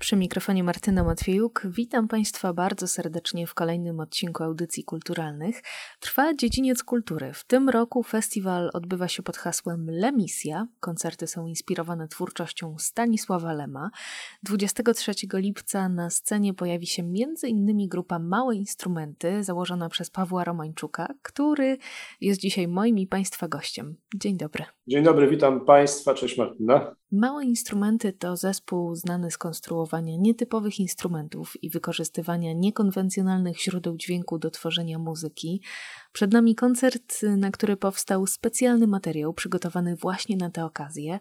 Przy mikrofonie Martyna Matwiejuk witam Państwa bardzo serdecznie w kolejnym odcinku audycji kulturalnych. Trwa Dziedziniec Kultury. W tym roku festiwal odbywa się pod hasłem Lemisja. Koncerty są inspirowane twórczością Stanisława Lema. 23 lipca na scenie pojawi się m.in. grupa Małe Instrumenty założona przez Pawła Romańczuka, który jest dzisiaj moim i Państwa gościem. Dzień dobry. Dzień dobry, witam Państwa. Cześć Martyna. Małe instrumenty to zespół znany z konstruowania nietypowych instrumentów i wykorzystywania niekonwencjonalnych źródeł dźwięku do tworzenia muzyki. Przed nami koncert, na który powstał specjalny materiał przygotowany właśnie na tę okazję.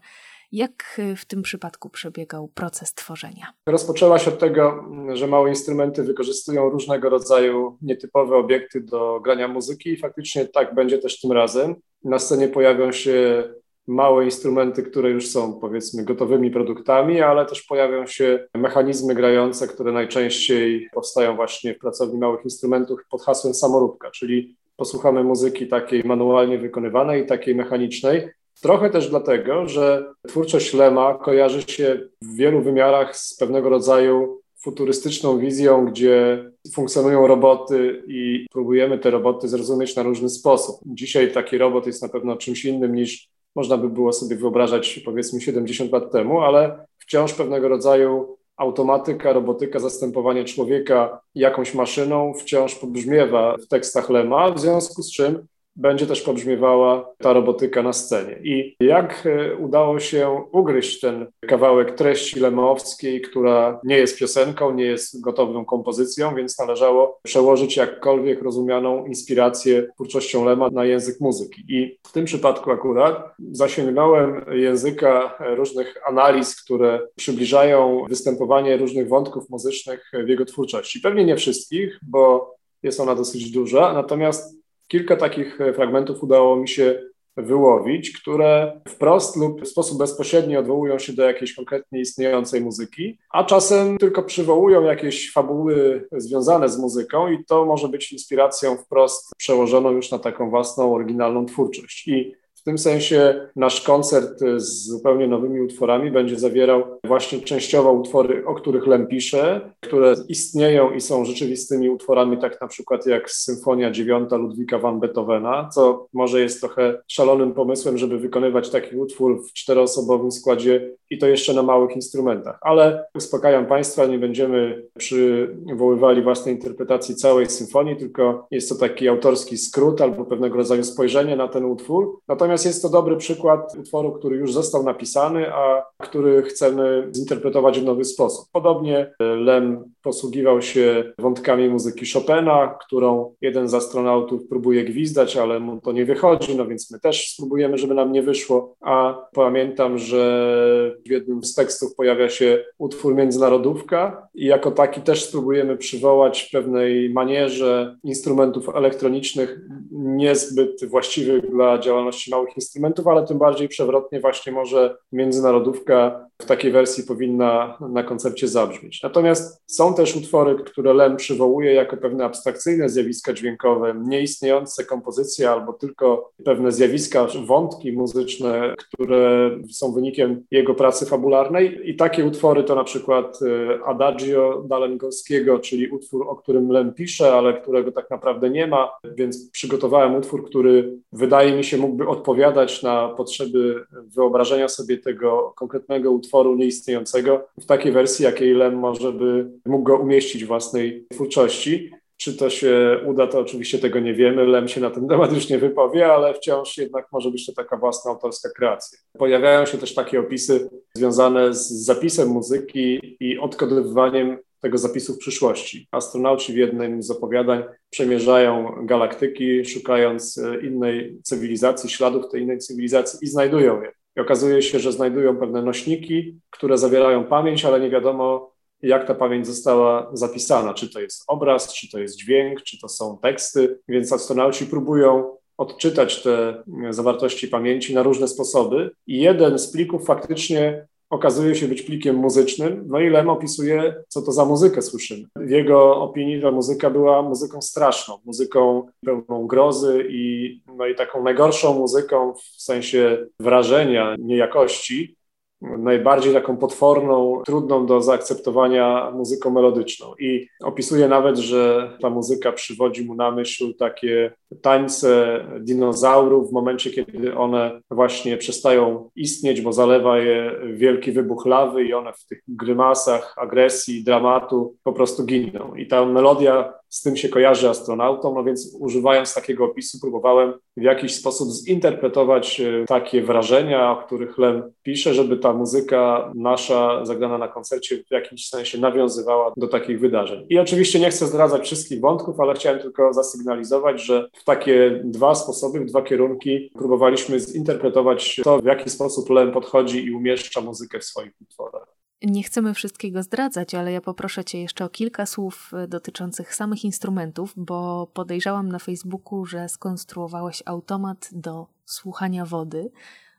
Jak w tym przypadku przebiegał proces tworzenia? Rozpoczęła się od tego, że małe instrumenty wykorzystują różnego rodzaju nietypowe obiekty do grania muzyki i faktycznie tak będzie też tym razem. Na scenie pojawią się małe instrumenty, które już są powiedzmy gotowymi produktami, ale też pojawią się mechanizmy grające, które najczęściej powstają właśnie w pracowni małych instrumentów pod hasłem samoróbka, czyli posłuchamy muzyki takiej manualnie wykonywanej, takiej mechanicznej. Trochę też dlatego, że twórczość Lema kojarzy się w wielu wymiarach z pewnego rodzaju futurystyczną wizją, gdzie funkcjonują roboty i próbujemy te roboty zrozumieć na różny sposób. Dzisiaj taki robot jest na pewno czymś innym niż można by było sobie wyobrażać powiedzmy 70 lat temu, ale wciąż pewnego rodzaju automatyka, robotyka, zastępowanie człowieka jakąś maszyną wciąż pobrzmiewa w tekstach Lema, w związku z czym będzie też pobrzmiewała ta robotyka na scenie. I jak e, udało się ugryźć ten kawałek treści lemowskiej, która nie jest piosenką, nie jest gotową kompozycją, więc należało przełożyć jakkolwiek rozumianą inspirację twórczością Lema na język muzyki. I w tym przypadku akurat zasięgnąłem języka różnych analiz, które przybliżają występowanie różnych wątków muzycznych w jego twórczości. Pewnie nie wszystkich, bo jest ona dosyć duża, natomiast Kilka takich e, fragmentów udało mi się wyłowić, które wprost lub w sposób bezpośredni odwołują się do jakiejś konkretnie istniejącej muzyki, a czasem tylko przywołują jakieś fabuły związane z muzyką i to może być inspiracją wprost przełożoną już na taką własną, oryginalną twórczość. I tym sensie nasz koncert z zupełnie nowymi utworami będzie zawierał właśnie częściowo utwory, o których Lem pisze, które istnieją i są rzeczywistymi utworami, tak na przykład jak Symfonia dziewiąta Ludwika van Beethovena, co może jest trochę szalonym pomysłem, żeby wykonywać taki utwór w czteroosobowym składzie i to jeszcze na małych instrumentach. Ale uspokajam Państwa, nie będziemy przywoływali własnej interpretacji całej symfonii, tylko jest to taki autorski skrót albo pewnego rodzaju spojrzenie na ten utwór. Natomiast Natomiast jest to dobry przykład utworu, który już został napisany, a który chcemy zinterpretować w nowy sposób. Podobnie Lem posługiwał się wątkami muzyki Chopina, którą jeden z astronautów próbuje gwizdać, ale mu to nie wychodzi, no więc my też spróbujemy, żeby nam nie wyszło. A pamiętam, że w jednym z tekstów pojawia się utwór Międzynarodówka i jako taki też spróbujemy przywołać w pewnej manierze instrumentów elektronicznych niezbyt właściwych dla działalności małych instrumentów, ale tym bardziej przewrotnie właśnie może międzynarodówka w takiej wersji powinna na koncercie zabrzmieć. Natomiast są też utwory, które Lem przywołuje jako pewne abstrakcyjne zjawiska dźwiękowe, nieistniejące kompozycje albo tylko pewne zjawiska, wątki muzyczne, które są wynikiem jego pracy fabularnej. I takie utwory to na przykład e, Adagio Dalengowskiego, czyli utwór, o którym Lem pisze, ale którego tak naprawdę nie ma, więc przygotowałem utwór, który wydaje mi się mógłby odpowiadać na potrzeby wyobrażenia sobie tego konkretnego utworu nieistniejącego w takiej wersji, jakiej Lem może by mógł go umieścić w własnej twórczości. Czy to się uda, to oczywiście tego nie wiemy. Lem się na ten temat już nie wypowie, ale wciąż jednak może być to taka własna autorska kreacja. Pojawiają się też takie opisy związane z zapisem muzyki i odkodowywaniem tego zapisu w przyszłości. Astronauci w jednym z opowiadań przemierzają galaktyki, szukając innej cywilizacji, śladów tej innej cywilizacji i znajdują je. I okazuje się, że znajdują pewne nośniki, które zawierają pamięć, ale nie wiadomo, jak ta pamięć została zapisana. Czy to jest obraz, czy to jest dźwięk, czy to są teksty. Więc astronauci próbują odczytać te zawartości pamięci na różne sposoby. I jeden z plików faktycznie okazuje się być plikiem muzycznym, no i Lem opisuje, co to za muzykę słyszymy. W jego opinii ta muzyka była muzyką straszną, muzyką pełną grozy i, no i taką najgorszą muzyką w sensie wrażenia, niejakości, najbardziej taką potworną, trudną do zaakceptowania muzyką melodyczną. I opisuje nawet, że ta muzyka przywodzi mu na myśl takie tańce dinozaurów w momencie, kiedy one właśnie przestają istnieć, bo zalewa je wielki wybuch lawy i one w tych grymasach agresji, dramatu po prostu giną. I ta melodia z tym się kojarzy astronautom, no więc używając takiego opisu próbowałem w jakiś sposób zinterpretować e, takie wrażenia, o których Lem pisze, żeby ta muzyka nasza zagrana na koncercie w jakimś sensie nawiązywała do takich wydarzeń. I oczywiście nie chcę zdradzać wszystkich wątków, ale chciałem tylko zasygnalizować, że w takie dwa sposoby, w dwa kierunki próbowaliśmy zinterpretować to, w jaki sposób Lem podchodzi i umieszcza muzykę w swoich utworach. Nie chcemy wszystkiego zdradzać, ale ja poproszę Cię jeszcze o kilka słów e, dotyczących samych instrumentów, bo podejrzałam na Facebooku, że skonstruowałeś automat do słuchania wody.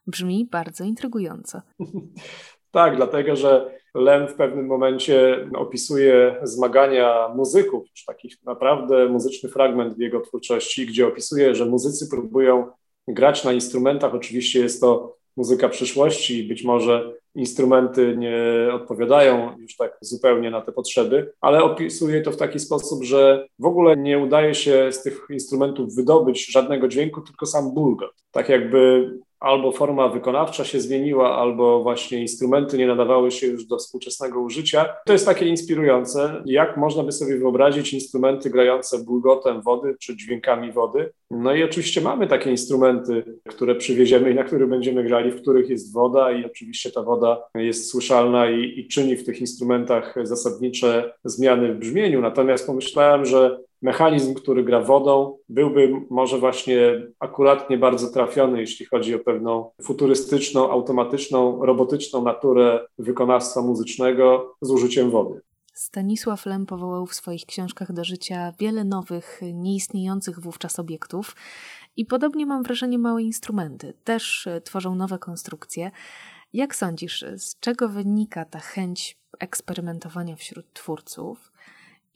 Brzmi bardzo intrygująco. Tak, dlatego że Lem w pewnym momencie opisuje zmagania muzyków, już taki naprawdę muzyczny fragment w jego twórczości, gdzie opisuje, że muzycy próbują grać na instrumentach. Oczywiście jest to muzyka przyszłości być może instrumenty nie odpowiadają już tak zupełnie na te potrzeby, ale opisuje to w taki sposób, że w ogóle nie udaje się z tych instrumentów wydobyć żadnego dźwięku, tylko sam bulgot. Tak jakby albo forma wykonawcza się zmieniła, albo właśnie instrumenty nie nadawały się już do współczesnego użycia. To jest takie inspirujące, jak można by sobie wyobrazić instrumenty grające bulgotem wody czy dźwiękami wody. No i oczywiście mamy takie instrumenty, które przywieziemy i na których będziemy grali, w których jest woda i oczywiście ta woda jest słyszalna i, i czyni w tych instrumentach zasadnicze zmiany w brzmieniu. Natomiast pomyślałem, że mechanizm, który gra wodą, byłby może właśnie akuratnie bardzo trafiony, jeśli chodzi o pewną futurystyczną, automatyczną, robotyczną naturę wykonawstwa muzycznego z użyciem wody. Stanisław Lem powołał w swoich książkach do życia wiele nowych, nieistniejących wówczas obiektów i podobnie mam wrażenie małe instrumenty też tworzą nowe konstrukcje. Jak sądzisz, z czego wynika ta chęć eksperymentowania wśród twórców?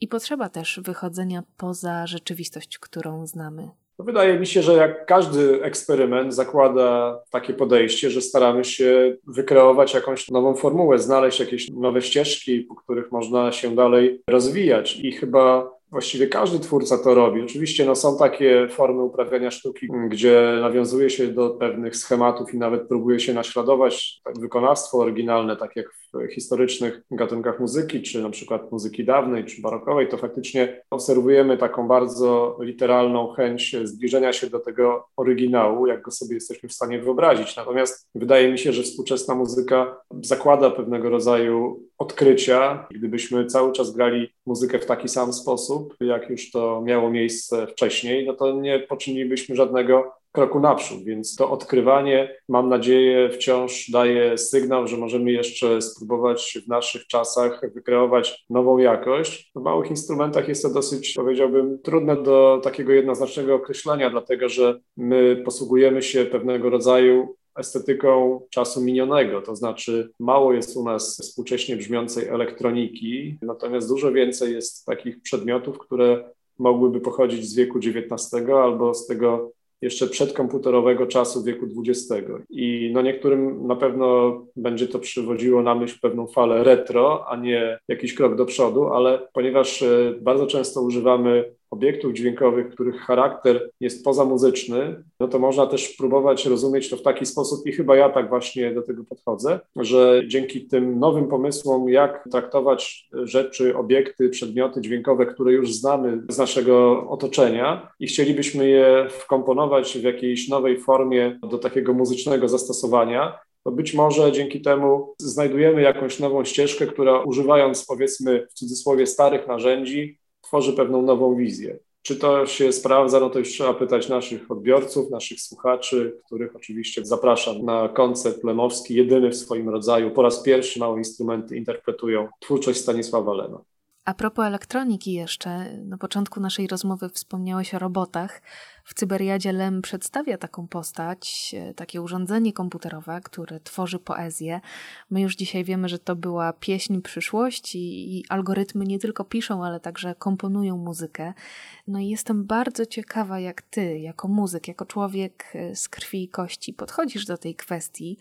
I potrzeba też wychodzenia poza rzeczywistość, którą znamy. Wydaje mi się, że jak każdy eksperyment zakłada takie podejście, że staramy się wykreować jakąś nową formułę, znaleźć jakieś nowe ścieżki, po których można się dalej rozwijać. I chyba właściwie każdy twórca to robi. Oczywiście no, są takie formy uprawiania sztuki, gdzie nawiązuje się do pewnych schematów i nawet próbuje się naśladować wykonawstwo oryginalne, tak jak w historycznych gatunkach muzyki, czy na przykład muzyki dawnej, czy barokowej, to faktycznie obserwujemy taką bardzo literalną chęć zbliżenia się do tego oryginału, jak go sobie jesteśmy w stanie wyobrazić. Natomiast wydaje mi się, że współczesna muzyka zakłada pewnego rodzaju odkrycia. Gdybyśmy cały czas grali muzykę w taki sam sposób, jak już to miało miejsce wcześniej, no to nie poczynilibyśmy żadnego kroku naprzód, więc to odkrywanie, mam nadzieję, wciąż daje sygnał, że możemy jeszcze spróbować w naszych czasach wykreować nową jakość. W małych instrumentach jest to dosyć, powiedziałbym, trudne do takiego jednoznacznego określenia, dlatego że my posługujemy się pewnego rodzaju estetyką czasu minionego, to znaczy mało jest u nas współcześnie brzmiącej elektroniki, natomiast dużo więcej jest takich przedmiotów, które mogłyby pochodzić z wieku XIX albo z tego jeszcze przedkomputerowego czasu wieku XX. I no niektórym na pewno będzie to przywodziło na myśl pewną falę retro, a nie jakiś krok do przodu, ale ponieważ e, bardzo często używamy obiektów dźwiękowych, których charakter jest pozamuzyczny, no to można też próbować rozumieć to w taki sposób i chyba ja tak właśnie do tego podchodzę, że dzięki tym nowym pomysłom, jak traktować rzeczy, obiekty, przedmioty dźwiękowe, które już znamy z naszego otoczenia i chcielibyśmy je wkomponować w jakiejś nowej formie do takiego muzycznego zastosowania, to być może dzięki temu znajdujemy jakąś nową ścieżkę, która używając powiedzmy w cudzysłowie starych narzędzi, tworzy pewną nową wizję. Czy to się sprawdza, no to już trzeba pytać naszych odbiorców, naszych słuchaczy, których oczywiście zapraszam na koncert lemowski, jedyny w swoim rodzaju. Po raz pierwszy małe instrumenty interpretują twórczość Stanisława Lema. A propos elektroniki jeszcze, na początku naszej rozmowy wspomniałeś o robotach. W Cyberiadzie Lem przedstawia taką postać, e, takie urządzenie komputerowe, które tworzy poezję. My już dzisiaj wiemy, że to była pieśń przyszłości i algorytmy nie tylko piszą, ale także komponują muzykę. No i jestem bardzo ciekawa, jak ty, jako muzyk, jako człowiek e, z krwi i kości, podchodzisz do tej kwestii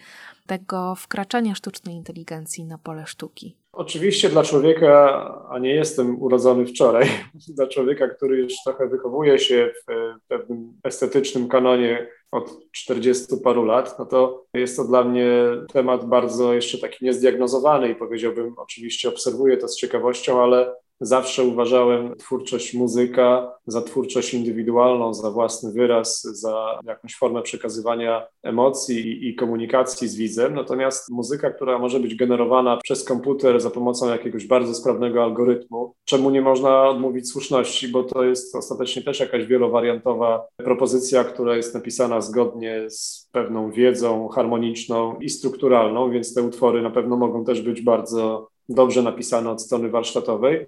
tego wkraczania sztucznej inteligencji na pole sztuki. Oczywiście dla człowieka, a nie jestem urodzony wczoraj, dla człowieka, który już trochę wychowuje się w pewnym estetycznym kanonie od 40 paru lat, no to jest to dla mnie temat bardzo jeszcze taki niezdiagnozowany i powiedziałbym, oczywiście obserwuję to z ciekawością, ale Zawsze uważałem twórczość muzyka za twórczość indywidualną, za własny wyraz, za jakąś formę przekazywania emocji i komunikacji z widzem. Natomiast muzyka, która może być generowana przez komputer za pomocą jakiegoś bardzo sprawnego algorytmu, czemu nie można odmówić słuszności, bo to jest ostatecznie też jakaś wielowariantowa propozycja, która jest napisana zgodnie z pewną wiedzą harmoniczną i strukturalną, więc te utwory na pewno mogą też być bardzo dobrze napisane od strony warsztatowej.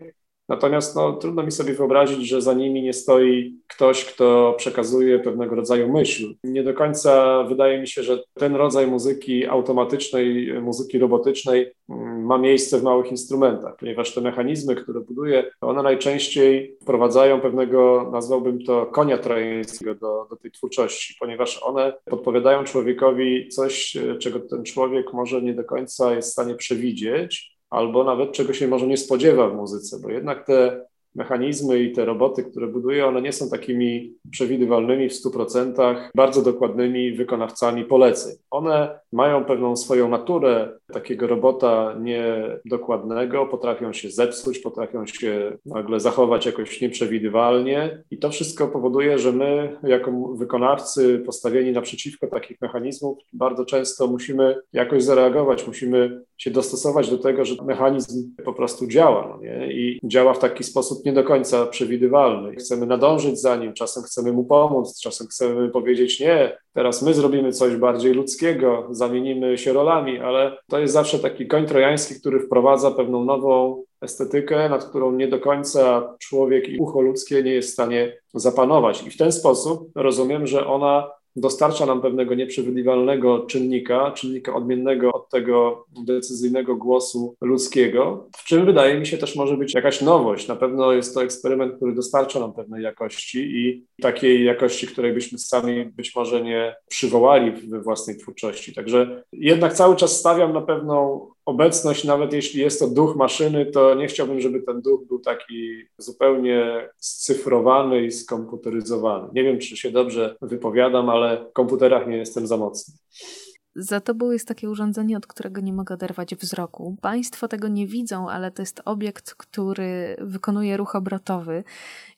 Natomiast no, trudno mi sobie wyobrazić, że za nimi nie stoi ktoś, kto przekazuje pewnego rodzaju myśl. Nie do końca wydaje mi się, że ten rodzaj muzyki automatycznej, muzyki robotycznej mm, ma miejsce w małych instrumentach, ponieważ te mechanizmy, które buduje, one najczęściej wprowadzają pewnego, nazwałbym to konia trojańskiego do, do tej twórczości, ponieważ one podpowiadają człowiekowi coś, czego ten człowiek może nie do końca jest w stanie przewidzieć albo nawet czego się może nie spodziewa w muzyce, bo jednak te mechanizmy i te roboty, które buduje, one nie są takimi przewidywalnymi w 100%, bardzo dokładnymi wykonawcami poleceń. One mają pewną swoją naturę takiego robota niedokładnego, potrafią się zepsuć, potrafią się nagle zachować jakoś nieprzewidywalnie i to wszystko powoduje, że my jako wykonawcy postawieni naprzeciwko takich mechanizmów bardzo często musimy jakoś zareagować, musimy się dostosować do tego, że mechanizm po prostu działa no i działa w taki sposób nie do końca przewidywalny. Chcemy nadążyć za nim, czasem chcemy mu pomóc, czasem chcemy powiedzieć nie, teraz my zrobimy coś bardziej ludzkiego, zamienimy się rolami, ale to jest zawsze taki koń trojański, który wprowadza pewną nową estetykę, nad którą nie do końca człowiek i ucho ludzkie nie jest w stanie zapanować. I w ten sposób rozumiem, że ona dostarcza nam pewnego nieprzewidywalnego czynnika, czynnika odmiennego od tego decyzyjnego głosu ludzkiego, w czym wydaje mi się też może być jakaś nowość. Na pewno jest to eksperyment, który dostarcza nam pewnej jakości i takiej jakości, której byśmy sami być może nie przywołali we własnej twórczości. Także jednak cały czas stawiam na pewną obecność, nawet jeśli jest to duch maszyny, to nie chciałbym, żeby ten duch był taki zupełnie scyfrowany i skomputeryzowany. Nie wiem, czy się dobrze wypowiadam, ale w komputerach nie jestem za mocny. Za tobą jest takie urządzenie, od którego nie mogę oderwać wzroku. Państwo tego nie widzą, ale to jest obiekt, który wykonuje ruch obrotowy.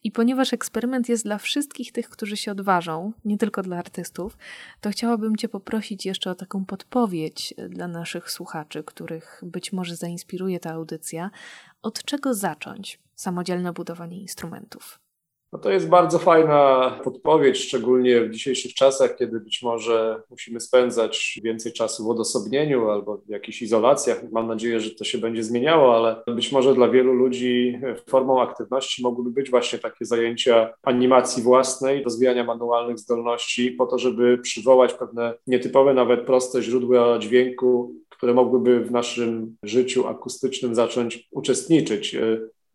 I ponieważ eksperyment jest dla wszystkich tych, którzy się odważą, nie tylko dla artystów, to chciałabym Cię poprosić jeszcze o taką podpowiedź dla naszych słuchaczy, których być może zainspiruje ta audycja. Od czego zacząć samodzielne budowanie instrumentów? No to jest bardzo fajna podpowiedź, szczególnie w dzisiejszych czasach, kiedy być może musimy spędzać więcej czasu w odosobnieniu albo w jakichś izolacjach. Mam nadzieję, że to się będzie zmieniało, ale być może dla wielu ludzi formą aktywności mogłyby być właśnie takie zajęcia animacji własnej, rozwijania manualnych zdolności, po to, żeby przywołać pewne nietypowe, nawet proste źródła dźwięku, które mogłyby w naszym życiu akustycznym zacząć uczestniczyć.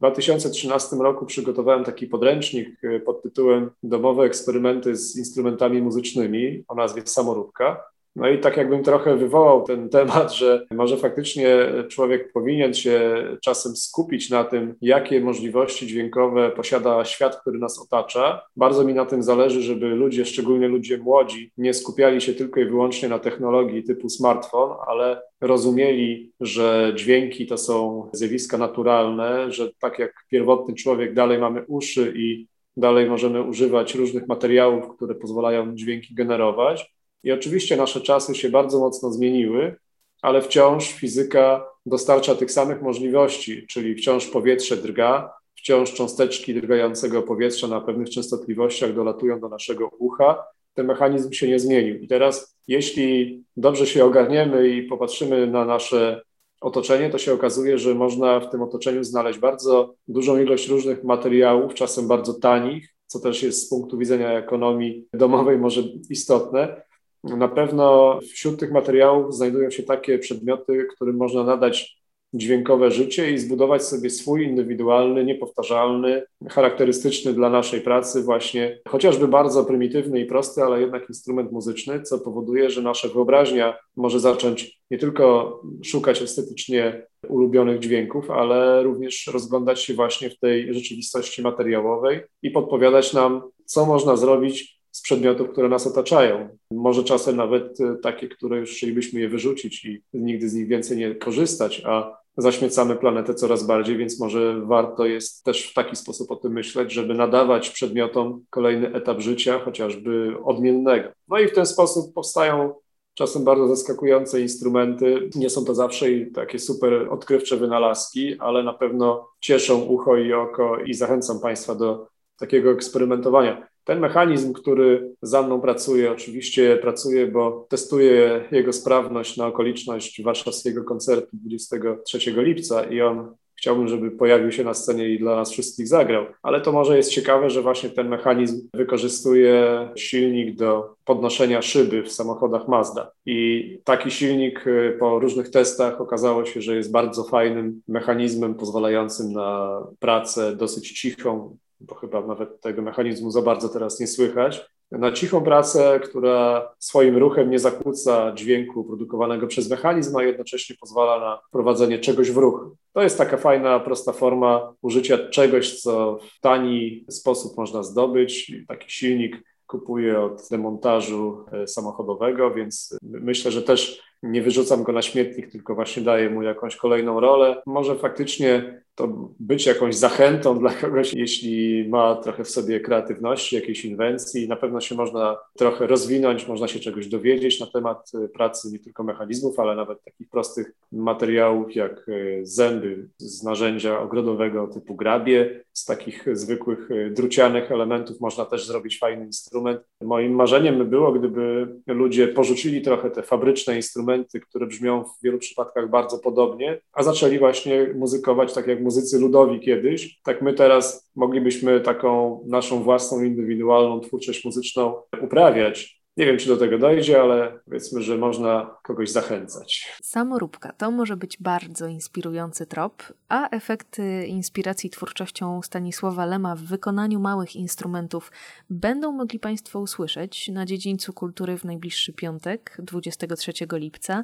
2013 roku przygotowałem taki podręcznik e, pod tytułem Domowe eksperymenty z instrumentami muzycznymi o nazwie Samoróbka. No i tak jakbym trochę wywołał ten temat, że może faktycznie człowiek powinien się czasem skupić na tym, jakie możliwości dźwiękowe posiada świat, który nas otacza. Bardzo mi na tym zależy, żeby ludzie, szczególnie ludzie młodzi, nie skupiali się tylko i wyłącznie na technologii typu smartfon, ale rozumieli, że dźwięki to są zjawiska naturalne, że tak jak pierwotny człowiek dalej mamy uszy i dalej możemy używać różnych materiałów, które pozwalają dźwięki generować i oczywiście nasze czasy się bardzo mocno zmieniły, ale wciąż fizyka dostarcza tych samych możliwości, czyli wciąż powietrze drga, wciąż cząsteczki drgającego powietrza na pewnych częstotliwościach dolatują do naszego ucha. Ten mechanizm się nie zmienił. I teraz, jeśli dobrze się ogarniemy i popatrzymy na nasze otoczenie, to się okazuje, że można w tym otoczeniu znaleźć bardzo dużą ilość różnych materiałów, czasem bardzo tanich, co też jest z punktu widzenia ekonomii domowej może istotne. Na pewno wśród tych materiałów znajdują się takie przedmioty, którym można nadać dźwiękowe życie i zbudować sobie swój indywidualny, niepowtarzalny, charakterystyczny dla naszej pracy, właśnie chociażby bardzo prymitywny i prosty, ale jednak instrument muzyczny, co powoduje, że nasza wyobraźnia może zacząć nie tylko szukać estetycznie ulubionych dźwięków, ale również rozglądać się właśnie w tej rzeczywistości materiałowej i podpowiadać nam, co można zrobić z przedmiotów, które nas otaczają. Może czasem nawet takie, które już chcielibyśmy je wyrzucić i nigdy z nich więcej nie korzystać, a zaśmiecamy planetę coraz bardziej, więc może warto jest też w taki sposób o tym myśleć, żeby nadawać przedmiotom kolejny etap życia, chociażby odmiennego. No i w ten sposób powstają czasem bardzo zaskakujące instrumenty. Nie są to zawsze takie super odkrywcze wynalazki, ale na pewno cieszą ucho i oko i zachęcam Państwa do takiego eksperymentowania. Ten mechanizm, który za mną pracuje, oczywiście pracuje, bo testuję jego sprawność na okoliczność warszawskiego koncertu 23 lipca i on chciałbym, żeby pojawił się na scenie i dla nas wszystkich zagrał. Ale to może jest ciekawe, że właśnie ten mechanizm wykorzystuje silnik do podnoszenia szyby w samochodach Mazda. I taki silnik y, po różnych testach okazało się, że jest bardzo fajnym mechanizmem pozwalającym na pracę dosyć cichą, bo chyba nawet tego mechanizmu za bardzo teraz nie słychać, na cichą pracę, która swoim ruchem nie zakłóca dźwięku produkowanego przez mechanizm, a jednocześnie pozwala na prowadzenie czegoś w ruch. To jest taka fajna, prosta forma użycia czegoś, co w tani sposób można zdobyć. Taki silnik kupuję od demontażu e, samochodowego, więc myślę, że też nie wyrzucam go na śmietnik, tylko właśnie daję mu jakąś kolejną rolę. Może faktycznie to być jakąś zachętą dla kogoś, jeśli ma trochę w sobie kreatywności, jakiejś inwencji. Na pewno się można trochę rozwinąć, można się czegoś dowiedzieć na temat y, pracy nie tylko mechanizmów, ale nawet takich prostych materiałów jak y, zęby z narzędzia ogrodowego typu grabie. Z takich zwykłych y, drucianych elementów można też zrobić fajny instrument. Moim marzeniem by było, gdyby ludzie porzucili trochę te fabryczne instrumenty, które brzmią w wielu przypadkach bardzo podobnie, a zaczęli właśnie muzykować tak jak muzycy ludowi kiedyś, tak my teraz moglibyśmy taką naszą własną, indywidualną twórczość muzyczną uprawiać. Nie wiem, czy do tego dojdzie, ale powiedzmy, że można kogoś zachęcać. Samoróbka to może być bardzo inspirujący trop, a efekty inspiracji twórczością Stanisława Lema w wykonaniu małych instrumentów będą mogli Państwo usłyszeć na dziedzińcu kultury w najbliższy piątek, 23 lipca.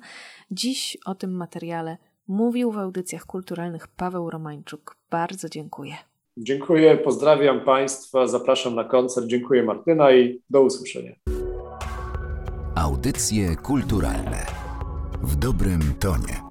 Dziś o tym materiale Mówił w audycjach kulturalnych Paweł Romańczuk. Bardzo dziękuję. Dziękuję, pozdrawiam Państwa, zapraszam na koncert. Dziękuję Martyna i do usłyszenia. Audycje kulturalne w dobrym tonie.